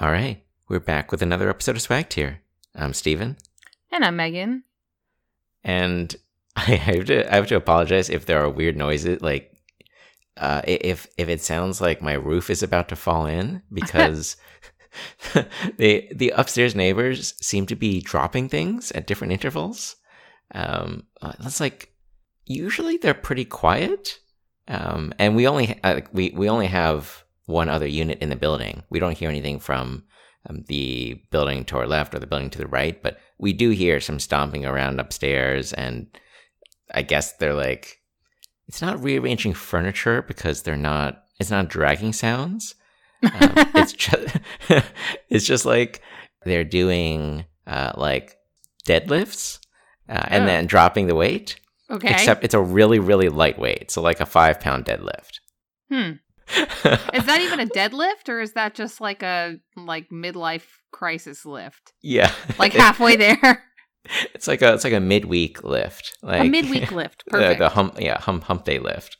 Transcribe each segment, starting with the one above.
All right, we're back with another episode of Swag Tier. I'm Steven, And I'm Megan. and I have to I have to apologize if there are weird noises like uh, if if it sounds like my roof is about to fall in because the the upstairs neighbors seem to be dropping things at different intervals. Um, uh, that's like usually they're pretty quiet, um, and we only uh, we we only have one other unit in the building. We don't hear anything from um, the building to our left or the building to the right, but we do hear some stomping around upstairs, and I guess they're like it's not rearranging furniture because they're not it's not dragging sounds. Um, it's just it's just like they're doing uh, like deadlifts uh, and Oh. then dropping the weight. Okay. Except it's a really really light weight, so like a five pound deadlift. hmm. Is that even a deadlift or is that just like a like midlife crisis lift? yeah, Like halfway there? it's like a it's like a midweek lift, like a midweek lift. the, Perfect. the hump yeah hump hump day lift.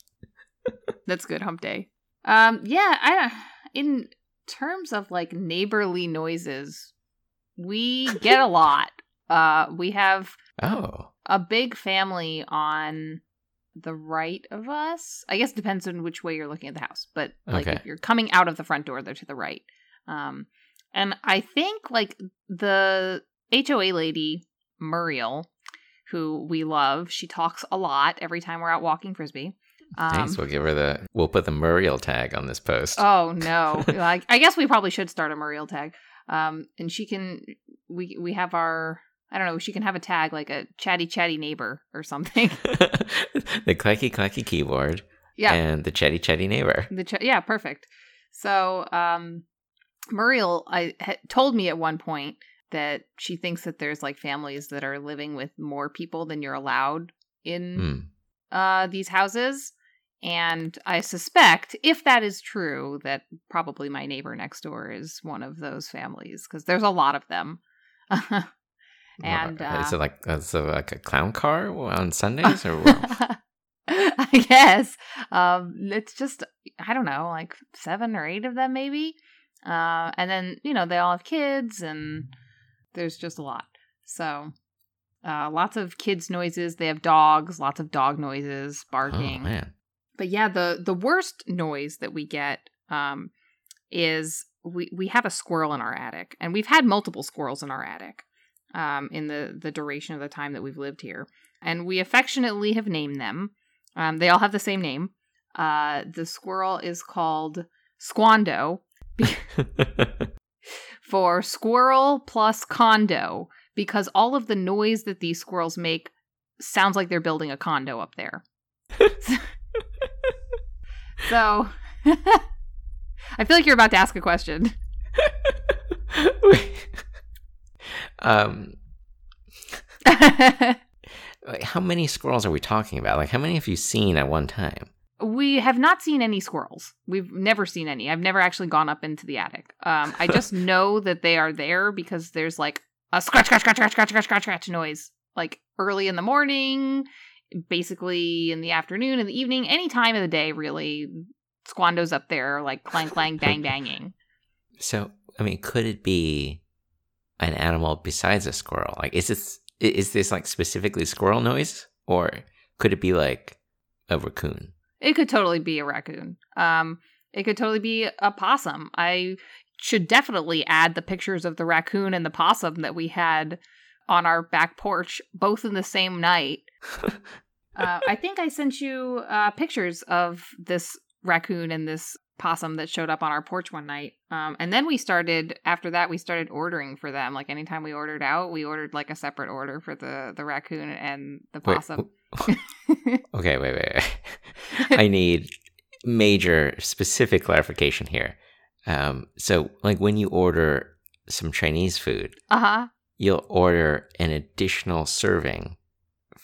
That's good hump day. Um yeah, I in terms of like neighborly noises, we get a lot. Uh we have Oh, a big family on the right of us. I guess it depends on which way you're looking at the house, but like Okay. if you're coming out of the front door, they're to the right. Um, and I think like the HOA lady Muriel, who we love, she talks a lot every time we're out walking frisbee. Um, nice. We'll give her the we'll put the Muriel tag on this post. Oh no! like I guess we probably should start a Muriel tag. Um, and she can we we have our I don't know. She can have a tag like a chatty chatty neighbor or something. the clacky clacky keyboard yeah. and the chatty chatty neighbor. The ch- yeah, perfect. So, um, Muriel, I ha- told me at one point that she thinks that there's like families that are living with more people than you're allowed in Hmm. uh, these houses. And I suspect, if that is true, that probably my neighbor next door is one of those families because there's a lot of them. and Well, is uh, it like is it like a clown car on Sundays or? I guess. Um, it's just I don't know, like seven or eight of them maybe. Uh, and then you know they all have kids, and there's just a lot. So, uh, lots of kids noises. They have dogs, lots of dog noises, oh barking. man. But yeah, the the worst noise that we get um, is we we have a squirrel in our attic, and we've had multiple squirrels in our attic um, in the the duration of the time that we've lived here, and we affectionately have named them. Um, they all have the same name. Uh, the squirrel is called Squando for squirrel plus condo because all of the noise that these squirrels make sounds like they're building a condo up there. so I feel like you're about to ask a question. Wait. Um, how many squirrels are we talking about? Like, how many have you seen at one time? we have not seen any squirrels. We've never seen any. I've never actually gone up into the attic. Um, I just know that they are there because there's like a scratch, scratch, scratch, scratch, scratch, scratch, scratch, scratch noise, like early in the morning, basically in the afternoon, in the evening, any time of the day, really. Squando's up there, like clang, clang, bang, banging. So, I mean, could it be an animal besides a squirrel? Like, is this is this like specifically squirrel noise, or could it be like a raccoon? It could totally be a raccoon. Um, it could totally be a possum. I should definitely add the pictures of the raccoon and the possum that we had on our back porch, both in the same night. Uh, I think I sent you uh, pictures of this raccoon and this possum that showed up on our porch one night. Um, and then we started after that we started ordering for them. Like anytime we ordered out, we ordered like a separate order for the the raccoon and the Wait, possum. okay, wait, wait. wait. I need major specific clarification here. Um, so, like when you order some Chinese food, Uh huh. you'll order an additional serving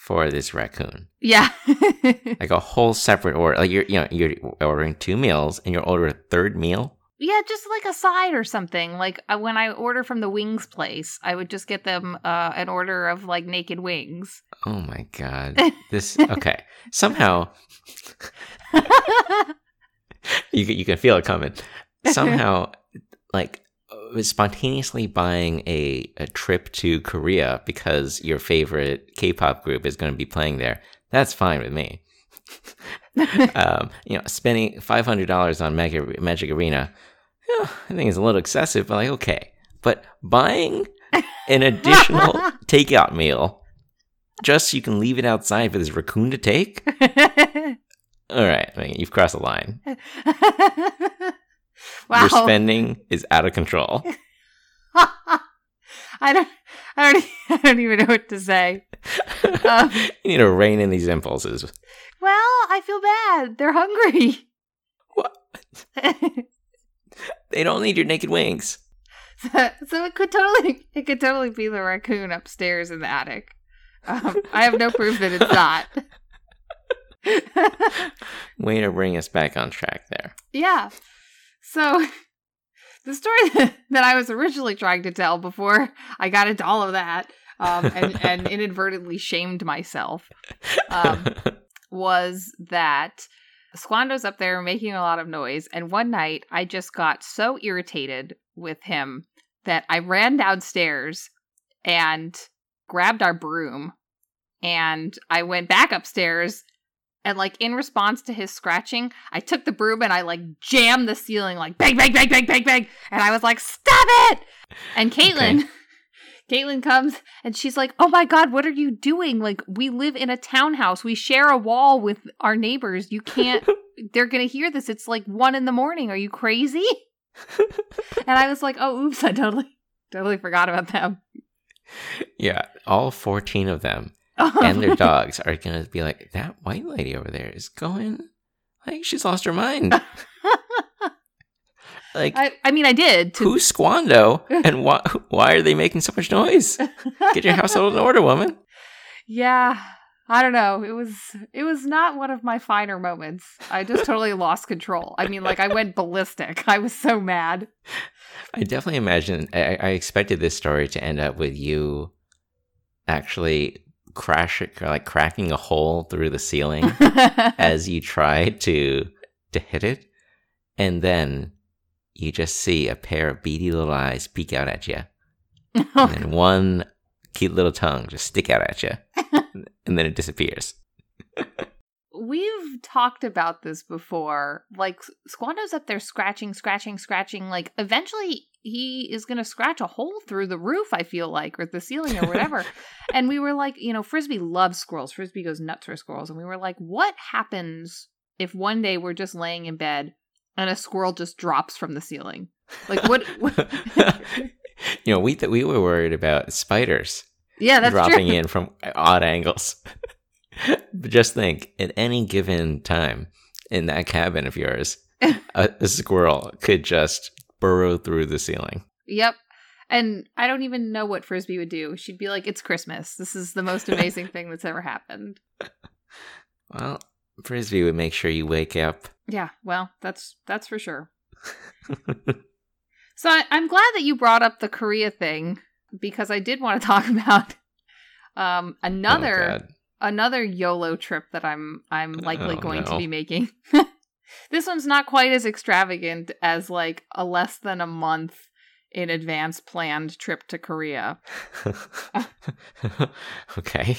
for this raccoon, Yeah. like a whole separate order. Like you're, you know, you're ordering two meals, and you'll order a third meal. Yeah, just like a side or something. Like uh, when I order from the wings place, I would just get them uh, an order of like naked wings. Oh my god, this okay. Somehow you you can feel it coming. Somehow, like spontaneously buying a, a trip to Korea because your favorite K-pop group is going to be playing there, that's fine with me. um, you know, spending five hundred dollars on Magic, Magic Arena, I think it's a little excessive, but like okay. But buying an additional takeout meal just so you can leave it outside for this raccoon to take? All right, I mean, you've crossed the line. Wow. Your spending is out of control. I don't, I don't, I don't even know what to say. Um, you need to rein in these impulses. well, I feel bad. They're hungry. What? They don't need your naked wings. so, so it could totally, it could totally be the raccoon upstairs in the attic. Um, I have no proof that it's not. Way to bring us back on track there. Yeah. So the story that, I was originally trying to tell before I got into all of that um, and, and inadvertently shamed myself um, was that Squando's up there making a lot of noise. And one night I just got so irritated with him that I ran downstairs and grabbed our broom and I went back upstairs and like in response to his scratching, I took the broom and I like jammed the ceiling like bang bang bang bang bang bang and I was like, "Stop it!" And Caitlin Okay. Caitlin comes and she's like, "Oh my god, what are you doing? Like we live in a townhouse. We share a wall with our neighbors. You can't they're going to hear this. It's like 1 in the morning. Are you crazy?" and I was like, "Oh, oops, I totally totally forgot about them." yeah, all 14 of them Oh. and their dogs are going to be like, that white lady over there is going, like, she's lost her mind. like, I, I mean, I did. To, who's Squando and why, why are they making so much noise? Get your household in order, woman. yeah, I don't know. It was it was not one of my finer moments. I just totally lost control. I mean, like I went ballistic. I was so mad. I definitely imagine, I, I expected this story to end up with you actually crash it like cracking a hole through the ceiling as you try to to hit it and then you just see a pair of beady little eyes peek out at you and then one cute little tongue just stick out at you and then it disappears We've talked about this before. Like Squando's up there scratching, scratching, scratching. Like eventually he is going to scratch a hole through the roof, I feel like, or the ceiling or whatever. and we were like, you know, Frisbee loves squirrels. Frisbee goes nuts for squirrels. And we were like, what happens if one day we're just laying in bed and a squirrel just drops from the ceiling? Like what? what- you know we th- we were worried about spiders yeah, that's dropping true. in from odd angles but just think at any given time in that cabin of yours a, a squirrel could just burrow through the ceiling Yep. And I don't even know what Frisbee would do. She'd be like, "It's Christmas. This is the most amazing thing that's ever happened." well frisbee would make sure you wake up Yeah, well, that's that's for sure. So I, I'm glad that you brought up the Korea thing because I did want to talk about um, Oh, another God. another YOLO trip that I'm I'm likely Oh, going to be making. this one's not quite as extravagant as like a less than a month in advance planned trip to Korea. okay.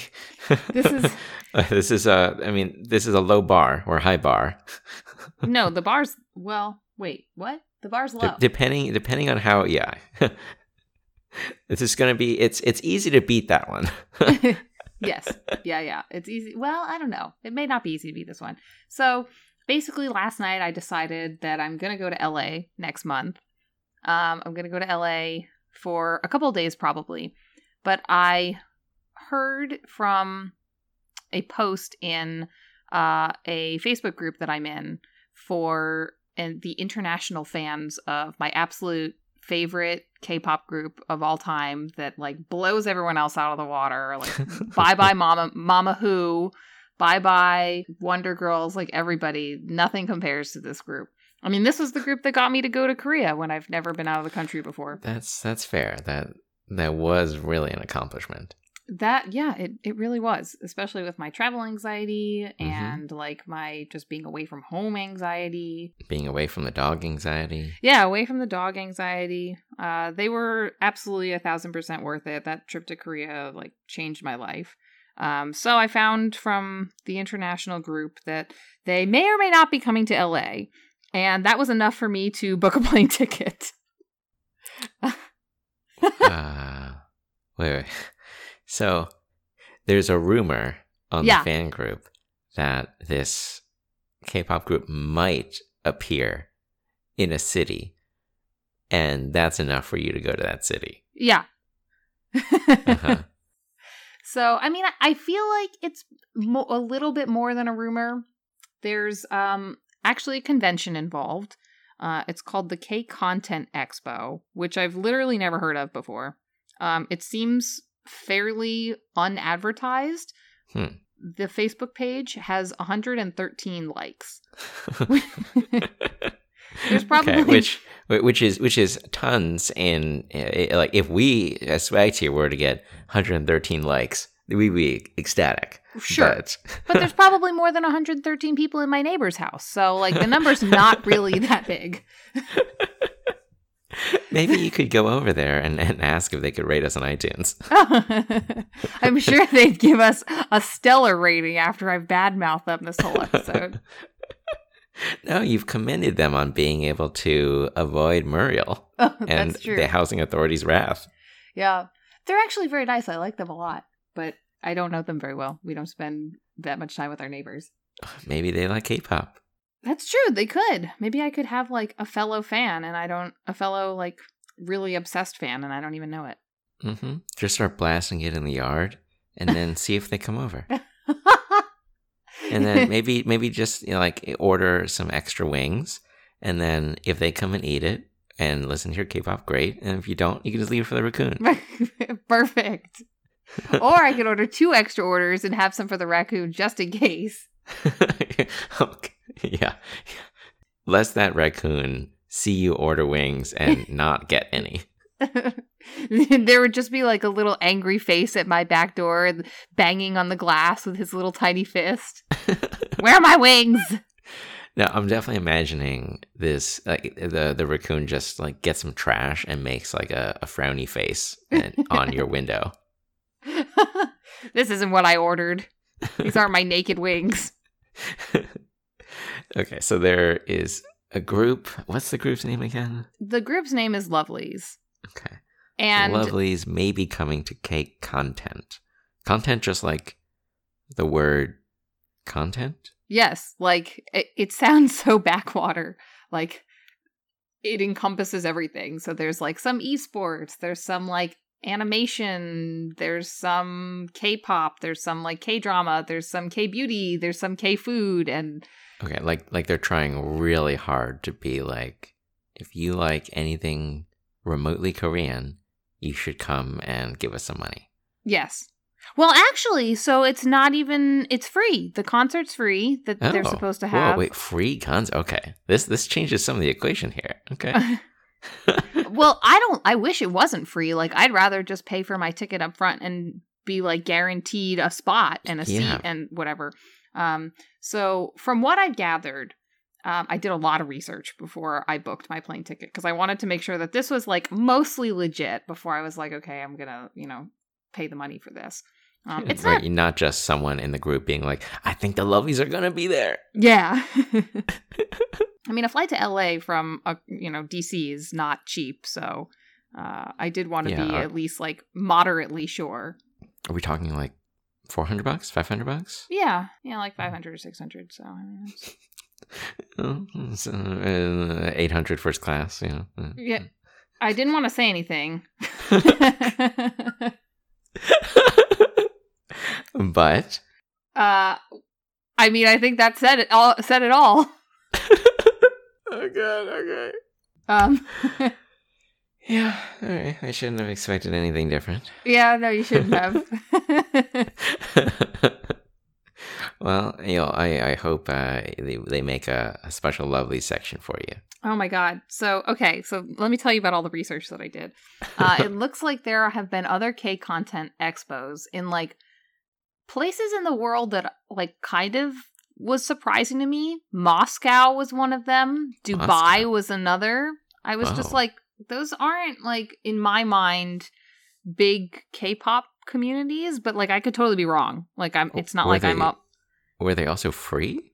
This is- this is a. I mean, this is a low bar or high bar, no, the bar's well, wait, what? The bar's low. De- depending depending on how. Yeah, this is going to be. It's it's easy to beat that one. yes. Yeah, yeah. It's easy. Well, I don't know. It may not be easy to beat this one. So basically, last night I decided that I'm going to go to LA next month. Um, I'm going to go to LA for a couple of days probably. But I heard from a post in uh, a Facebook group that I'm in for and the international fans of my absolute favorite K-pop group of all time that like blows everyone else out of the water. Like bye bye Mama Mama Who, bye bye Wonder Girls, like everybody. Nothing compares to this group. I mean, this was the group that got me to go to Korea when I've never been out of the country before. that's that's fair. That that was really an accomplishment. That yeah, it, it really was, especially with my travel anxiety Mhm. and like my just being away from home anxiety. Being away from the dog anxiety. Yeah, away from the dog anxiety. Uh, they were absolutely a thousand percent worth it. That trip to Korea like changed my life. Um, so I found from the international group that they may or may not be coming to LA, and that was enough for me to book a plane ticket. uh, wait, wait. So there's a rumor on Yeah. the fan group that this K-pop group might appear in a city, and that's enough for you to go to that city. Yeah. Uh-huh. So, I mean, I- feel like it's mo- a little bit more than a rumor. There's um actually a convention involved. Uh, it's called the K Content Expo, which I've literally never heard of before. Um, it seems fairly unadvertised. Hmm. The Facebook page has 113 likes. There's probably- okay, which which is which is tons. And uh, like if we as Swag Tier were to get 113 likes, we'd be ecstatic. Sure. But, But there's probably more than 113 people in my neighbor's house. So, like, the number's not really that big. maybe you could go over there and, and ask if they could rate us on iTunes. I'm sure they'd give us a stellar rating after I've badmouthed them this whole episode. No, you've commended them on being able to avoid Muriel Oh, and true. the housing authority's wrath. Yeah. They're actually very nice. I like them a lot, but I don't know them very well. We don't spend that much time with our neighbors. Maybe they like K-pop. That's true. They could. Maybe I could have like a fellow fan and I don't, a fellow like really obsessed fan and I don't even know it. hmm Just start blasting it in the yard, and then see if they come over. and then maybe maybe just you know, like eh, order some extra wings, and then if they come and eat it and listen to your K-pop, great. And if you don't, you can just leave it for the raccoon. Perfect. or I could order two extra orders and have some for the raccoon just in case. okay. Yeah. Lest that raccoon see you order wings and not get any. there would just be like a little angry face at my back door banging on the glass with his little tiny fist. Where are my wings? No, I'm definitely imagining this. Like the the raccoon just like gets some trash and makes like a, a frowny face and, on your window. this isn't what I ordered. These aren't my naked wings. okay, so there is a group. What's the group's name again? The group's name is Lovelyz. Okay. And Lovelyz may be coming to K Content. Content just like the word content? Yes, like it, it sounds so backwater. Like it encompasses everything. So there's like some esports, there's some like animation, there's some K-pop, there's some like K-drama, there's some K-beauty, there's some K-food and Okay, like like they're trying really hard to be like if you like anything remotely Korean, you should come and give us some money. yes. Well, actually, so it's not even it's free. The concert's free that they're Oh, supposed to Whoa, have. wait, free cons? Okay. This this changes some of the equation here. Okay. well, I don't I wish it wasn't free. Like I'd rather just pay for my ticket up front and be like guaranteed a spot and a Yeah. seat and whatever. Um so from what I've gathered, um, I did a lot of research before I booked my plane ticket because I wanted to make sure that this was like mostly legit before I was like, okay, I'm gonna, you know, pay the money for this. Um, it's right, not, not just someone in the group being like, I think the lovelyz are gonna be there. yeah. I mean, a flight to LA from a you know DC is not cheap, so uh, I did want to Yeah, be uh, at least like moderately sure. Are we talking like four hundred bucks? Five hundred bucks? Yeah, yeah, like five hundred or six hundred. So I mean, it's- it's, uh, eight hundred first class, you know. Uh, yeah, I didn't want to say anything. but uh, I mean, I think that said it all. Said it all. Oh god, okay. Um, Yeah. I shouldn't have expected anything different. yeah, no, you shouldn't have. well, you know, I, I hope uh, they, they make a, a special lovely section for you. Oh my god. So, okay, so let me tell you about all the research that I did. Uh, it looks like there have been other K content expos in like places in the world that like kind of was surprising to me. Moscow was one of them. Dubai Moscow. was another. I was just like, those aren't like in my mind big K-pop communities, but like I could totally be wrong. Like I'm it's not Were like I'm up. Were they also free?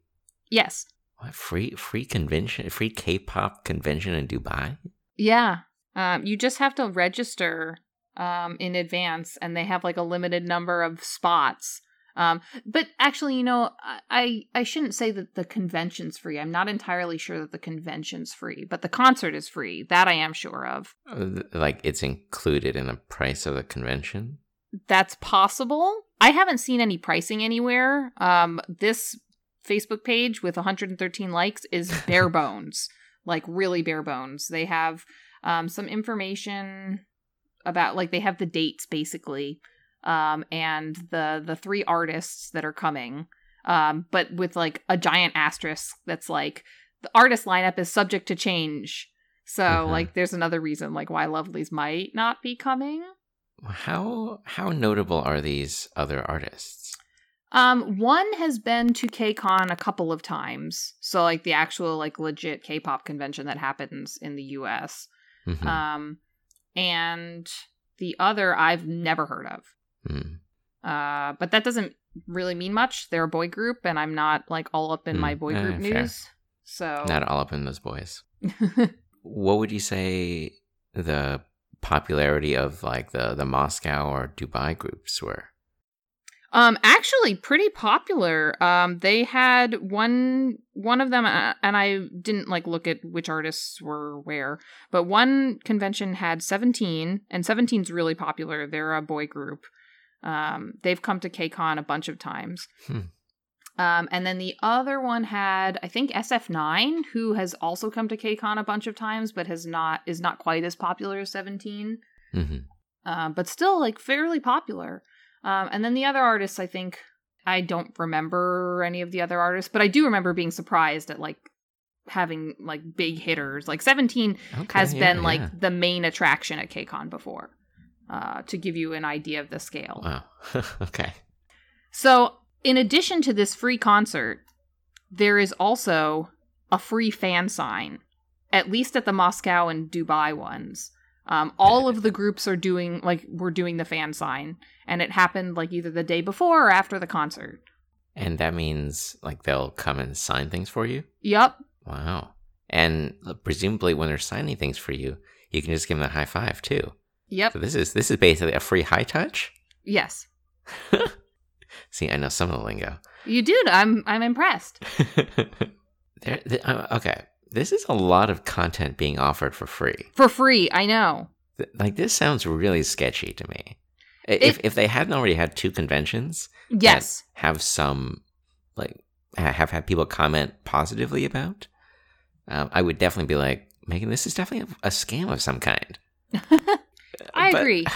Yes. What free free convention free K-pop convention in Dubai? Yeah. Um you just have to register um in advance and they have like a limited number of spots. Um but actually, you know, I I shouldn't say that the convention's free. I'm not entirely sure that the convention's free, but the concert is free. That I am sure of. Uh, Like it's included in the price of the convention? that's possible. I haven't seen any pricing anywhere. Um, this Facebook page with 113 likes is bare bones, like really bare bones. They have um, some information about, like, they have the dates basically, um, and the the three artists that are coming, um, but with like a giant asterisk that's like the artist lineup is subject to change. So, Mhm. like, there's another reason like why Lovelyz might not be coming. How how notable are these other artists? Um, one has been to KCON a couple of times. So like the actual like legit K-pop convention that happens in the US. Mhm. Um, and the other I've never heard of. Hmm. Uh, but that doesn't really mean much. They're a boy group and I'm not like all up in my Mm, boy eh, group fair. news. So Not all up in those boys. What would you say the popularity of like the the Moscow or Dubai groups were? Um, actually, pretty popular. Um, they had one one of them, uh, and I didn't like look at which artists were where, but one convention had seventeen, and 17's really popular. They're a boy group. Um, they've come to KCON a bunch of times. Hmm. Um, and then the other one had, I think, SF9, who has also come to KCON a bunch of times, but has not is not quite as popular as 17 hmm uh, but still like fairly popular. Um, and then the other artists, I think I don't remember any of the other artists, but I do remember being surprised at like having like big hitters. Like Seventeen Okay, has yeah, been like yeah. the main attraction at KCON before, uh, to give you an idea of the scale. Wow. okay. So, in addition to this free concert, there is also a free fan sign, at least at the Moscow and Dubai ones. Um, all of the groups are doing like we're doing the fan sign, and it happened like either the day before or after the concert. And that means like they'll come and sign things for you? Yup. Wow. And presumably when they're signing things for you, you can just give them a high five too. Yep. So this is this is basically a free high touch? Yes. See, I know some of the lingo. You do. I'm I'm impressed. there, th- uh, okay, this is a lot of content being offered for free. For free, I know. Th- Like this sounds really sketchy to me. I- If if they hadn't already had two conventions, Yes. have some like have had people comment positively about, um, I would definitely be like, Megan, this is definitely a, a scam of some kind. I But- agree.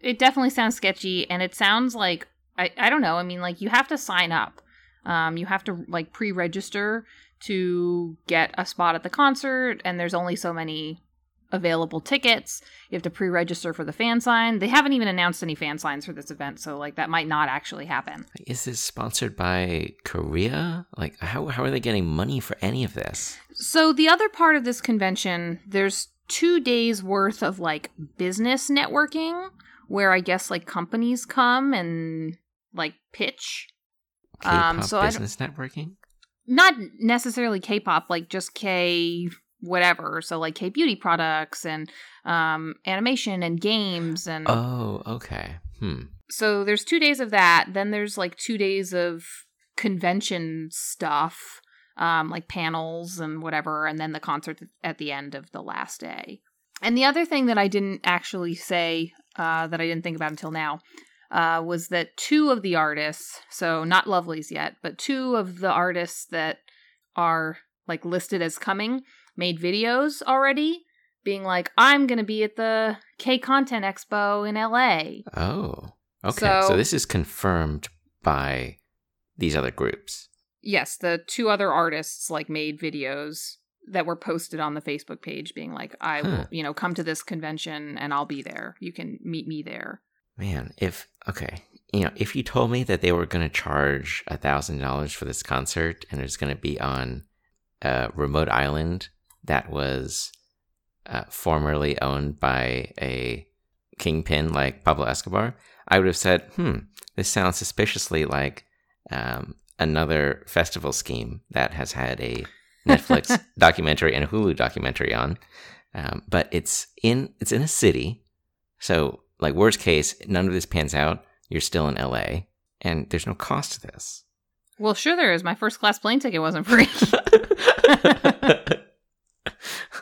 It definitely sounds sketchy, and it sounds like I, I don't know. I mean, like you have to sign up. Um, you have to like pre-register to get a spot at the concert, and there's only so many available tickets. You have to pre-register for the fan sign. They haven't even announced any fan signs for this event, so like that might not actually happen. Is this sponsored by Korea? Like, how how are they getting money for any of this? So the other part of this convention, there's two days worth of like business networking where I guess like companies come and like pitch. K-pop Um, so I business networking. Not necessarily K-pop, like just K whatever. So like K beauty products and um animation and games and Oh, okay. Hmm. so there's two days of that. Then there's like two days of convention stuff, um, like panels and whatever, and then the concert at the end of the last day. And the other thing that I didn't actually say, uh, that I didn't think about until now, uh, was that two of the artists, so not Lovelyz yet, but two of the artists that are like listed as coming made videos already being like, I'm going to be at the K Content Expo in LA. Oh, okay. So, So- this is confirmed by these other groups. Yes, the two other artists like made videos that were posted on the Facebook page being like, I Huh. will, you know, come to this convention and I'll be there. You can meet me there. Man, if okay, you know, if you told me that they were going to charge a thousand dollars for this concert and it was going to be on a remote island that was uh, formerly owned by a kingpin like Pablo Escobar, I would have said, "Hmm, this sounds suspiciously like um, another festival scheme that has had a Netflix documentary and a Hulu documentary on." Um, but it's in it's in a city, so like worst case, none of this pans out. You're still in LA, and there's no cost to this. Well, sure there is. My first class plane ticket wasn't free.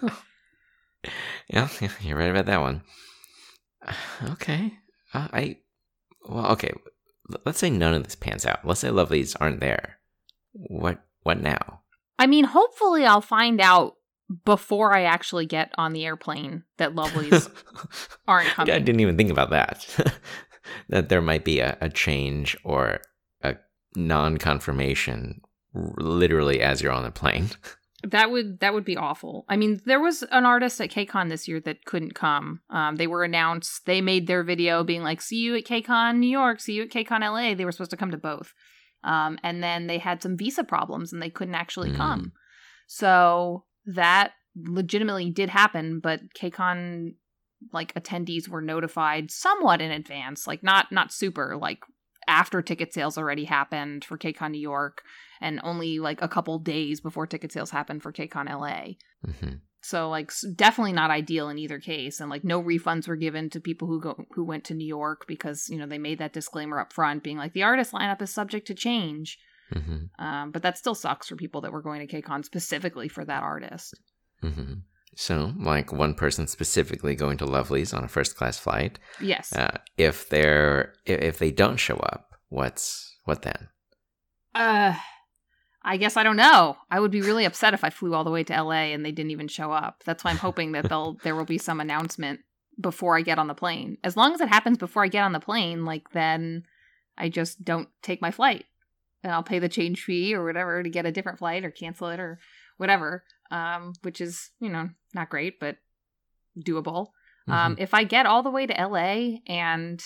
yeah, yeah, you're right about that one. Okay, uh, I well, okay. Let's say none of this pans out. Let's say lovelyz aren't there. What what now? I mean, hopefully, I'll find out before I actually get on the airplane that lovelyz aren't coming. I didn't even think about that. that there might be a, a change or a non-confirmation literally as you're on the plane. That would that would be awful. I mean, there was an artist at KCON this year that couldn't come. Um, they were announced. They made their video being like, "See you at KCON New York. See you at KCON LA." They were supposed to come to both, um, and then they had some visa problems and they couldn't actually mm. come. So that legitimately did happen, but KCON like attendees were notified somewhat in advance, like not not super, like after ticket sales already happened for KCON New York and only like a couple days before ticket sales happened for KCON LA. Mm-hmm. So like definitely not ideal in either case, and like no refunds were given to people who go who went to New York because you know they made that disclaimer up front, being like the artist lineup is subject to change. Mm-hmm. Um, but that still sucks for people that were going to KCON specifically for that artist. Mm-hmm. So, like one person specifically going to Lovelyz on a first class flight. Yes. Uh, if they're if they don't show up, what's what then? Uh, I guess I don't know. I would be really upset if I flew all the way to LA and they didn't even show up. That's why I'm hoping that they'll there will be some announcement before I get on the plane. As long as it happens before I get on the plane, like then I just don't take my flight. And I'll pay the change fee or whatever to get a different flight or cancel it or whatever. Um, which is, you know, not great, but doable. Um, mm-hmm. Um, if I get all the way to LA and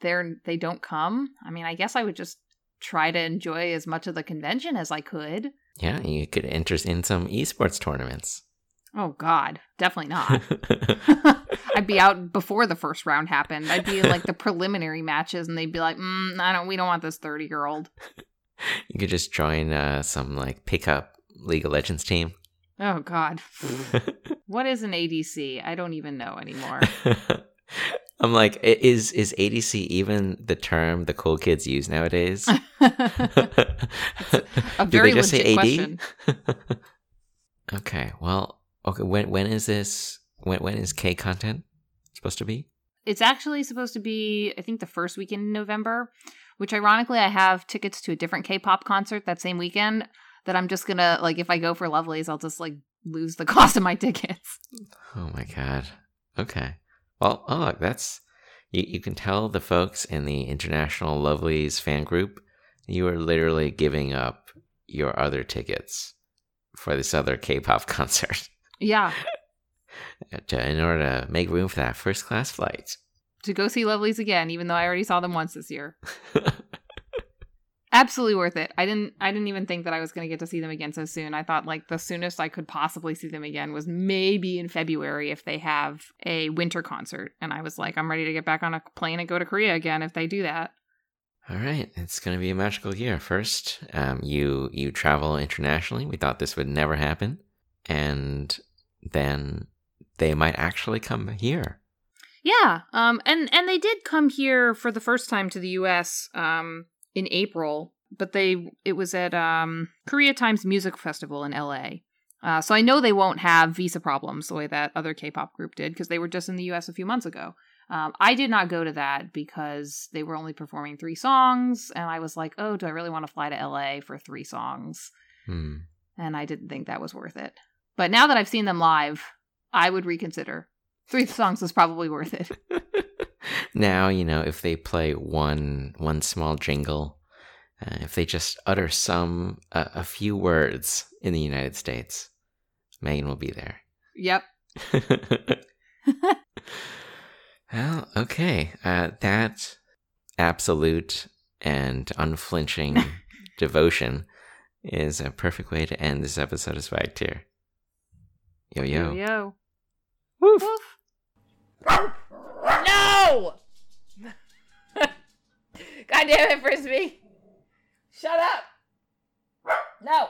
they're they don't come, I mean, I guess I would just try to enjoy as much of the convention as I could. Yeah, you could enter in some esports tournaments. Oh God, definitely not. I'd be out before the first round happened. I'd be in like the preliminary matches, and they'd be like, mm, "I don't, we don't want this thirty-year-old." You could just join uh, some like pickup League of Legends team. Oh God, what is an ADC? I don't even know anymore. I'm like, is is ADC even the term the cool kids use nowadays? a very Do they just say AD? Question. okay, well, okay. When when is this? When when is K content supposed to be? It's actually supposed to be, I think, the first weekend in November. Which, ironically, I have tickets to a different K-pop concert that same weekend. That I'm just gonna like, if I go for Lovelyz, I'll just like lose the cost of my tickets. Oh my god. Okay. Well, oh, look, that's you, you can tell the folks in the International Lovelyz fan group you are literally giving up your other tickets for this other K-pop concert. Yeah. Uh, to, in order to make room for that first class flight. To go see Lovelyz again, even though I already saw them once this year. absolutely worth it. I didn't I didn't even think that I was going to get to see them again so soon. I thought like the soonest I could possibly see them again was maybe in February if they have a winter concert and I was like I'm ready to get back on a plane and go to Korea again if they do that. All right, it's going to be a magical year. First, um, you you travel internationally. We thought this would never happen, and then they might actually come here. Yeah, um, and and they did come here for the first time to the U.S. Um, in April, but they it was at um, Korea Times Music Festival in LA. Uh, so I know they won't have visa problems the way that other K-pop group did because they were just in the U.S. a few months ago. Um, I did not go to that because they were only performing three songs, and I was like, "Oh, do I really want to fly to LA for three songs?" Hmm. And I didn't think that was worth it. But now that I've seen them live, I would reconsider. Three songs is probably worth it. now you know if they play one one small jingle uh, if they just utter some uh, a few words in the united states megan will be there yep well okay uh, that absolute and unflinching devotion is a perfect way to end this episode of swag tier yo yo yo, yo. Woof. No! God damn it, Frisbee! Shut up! No!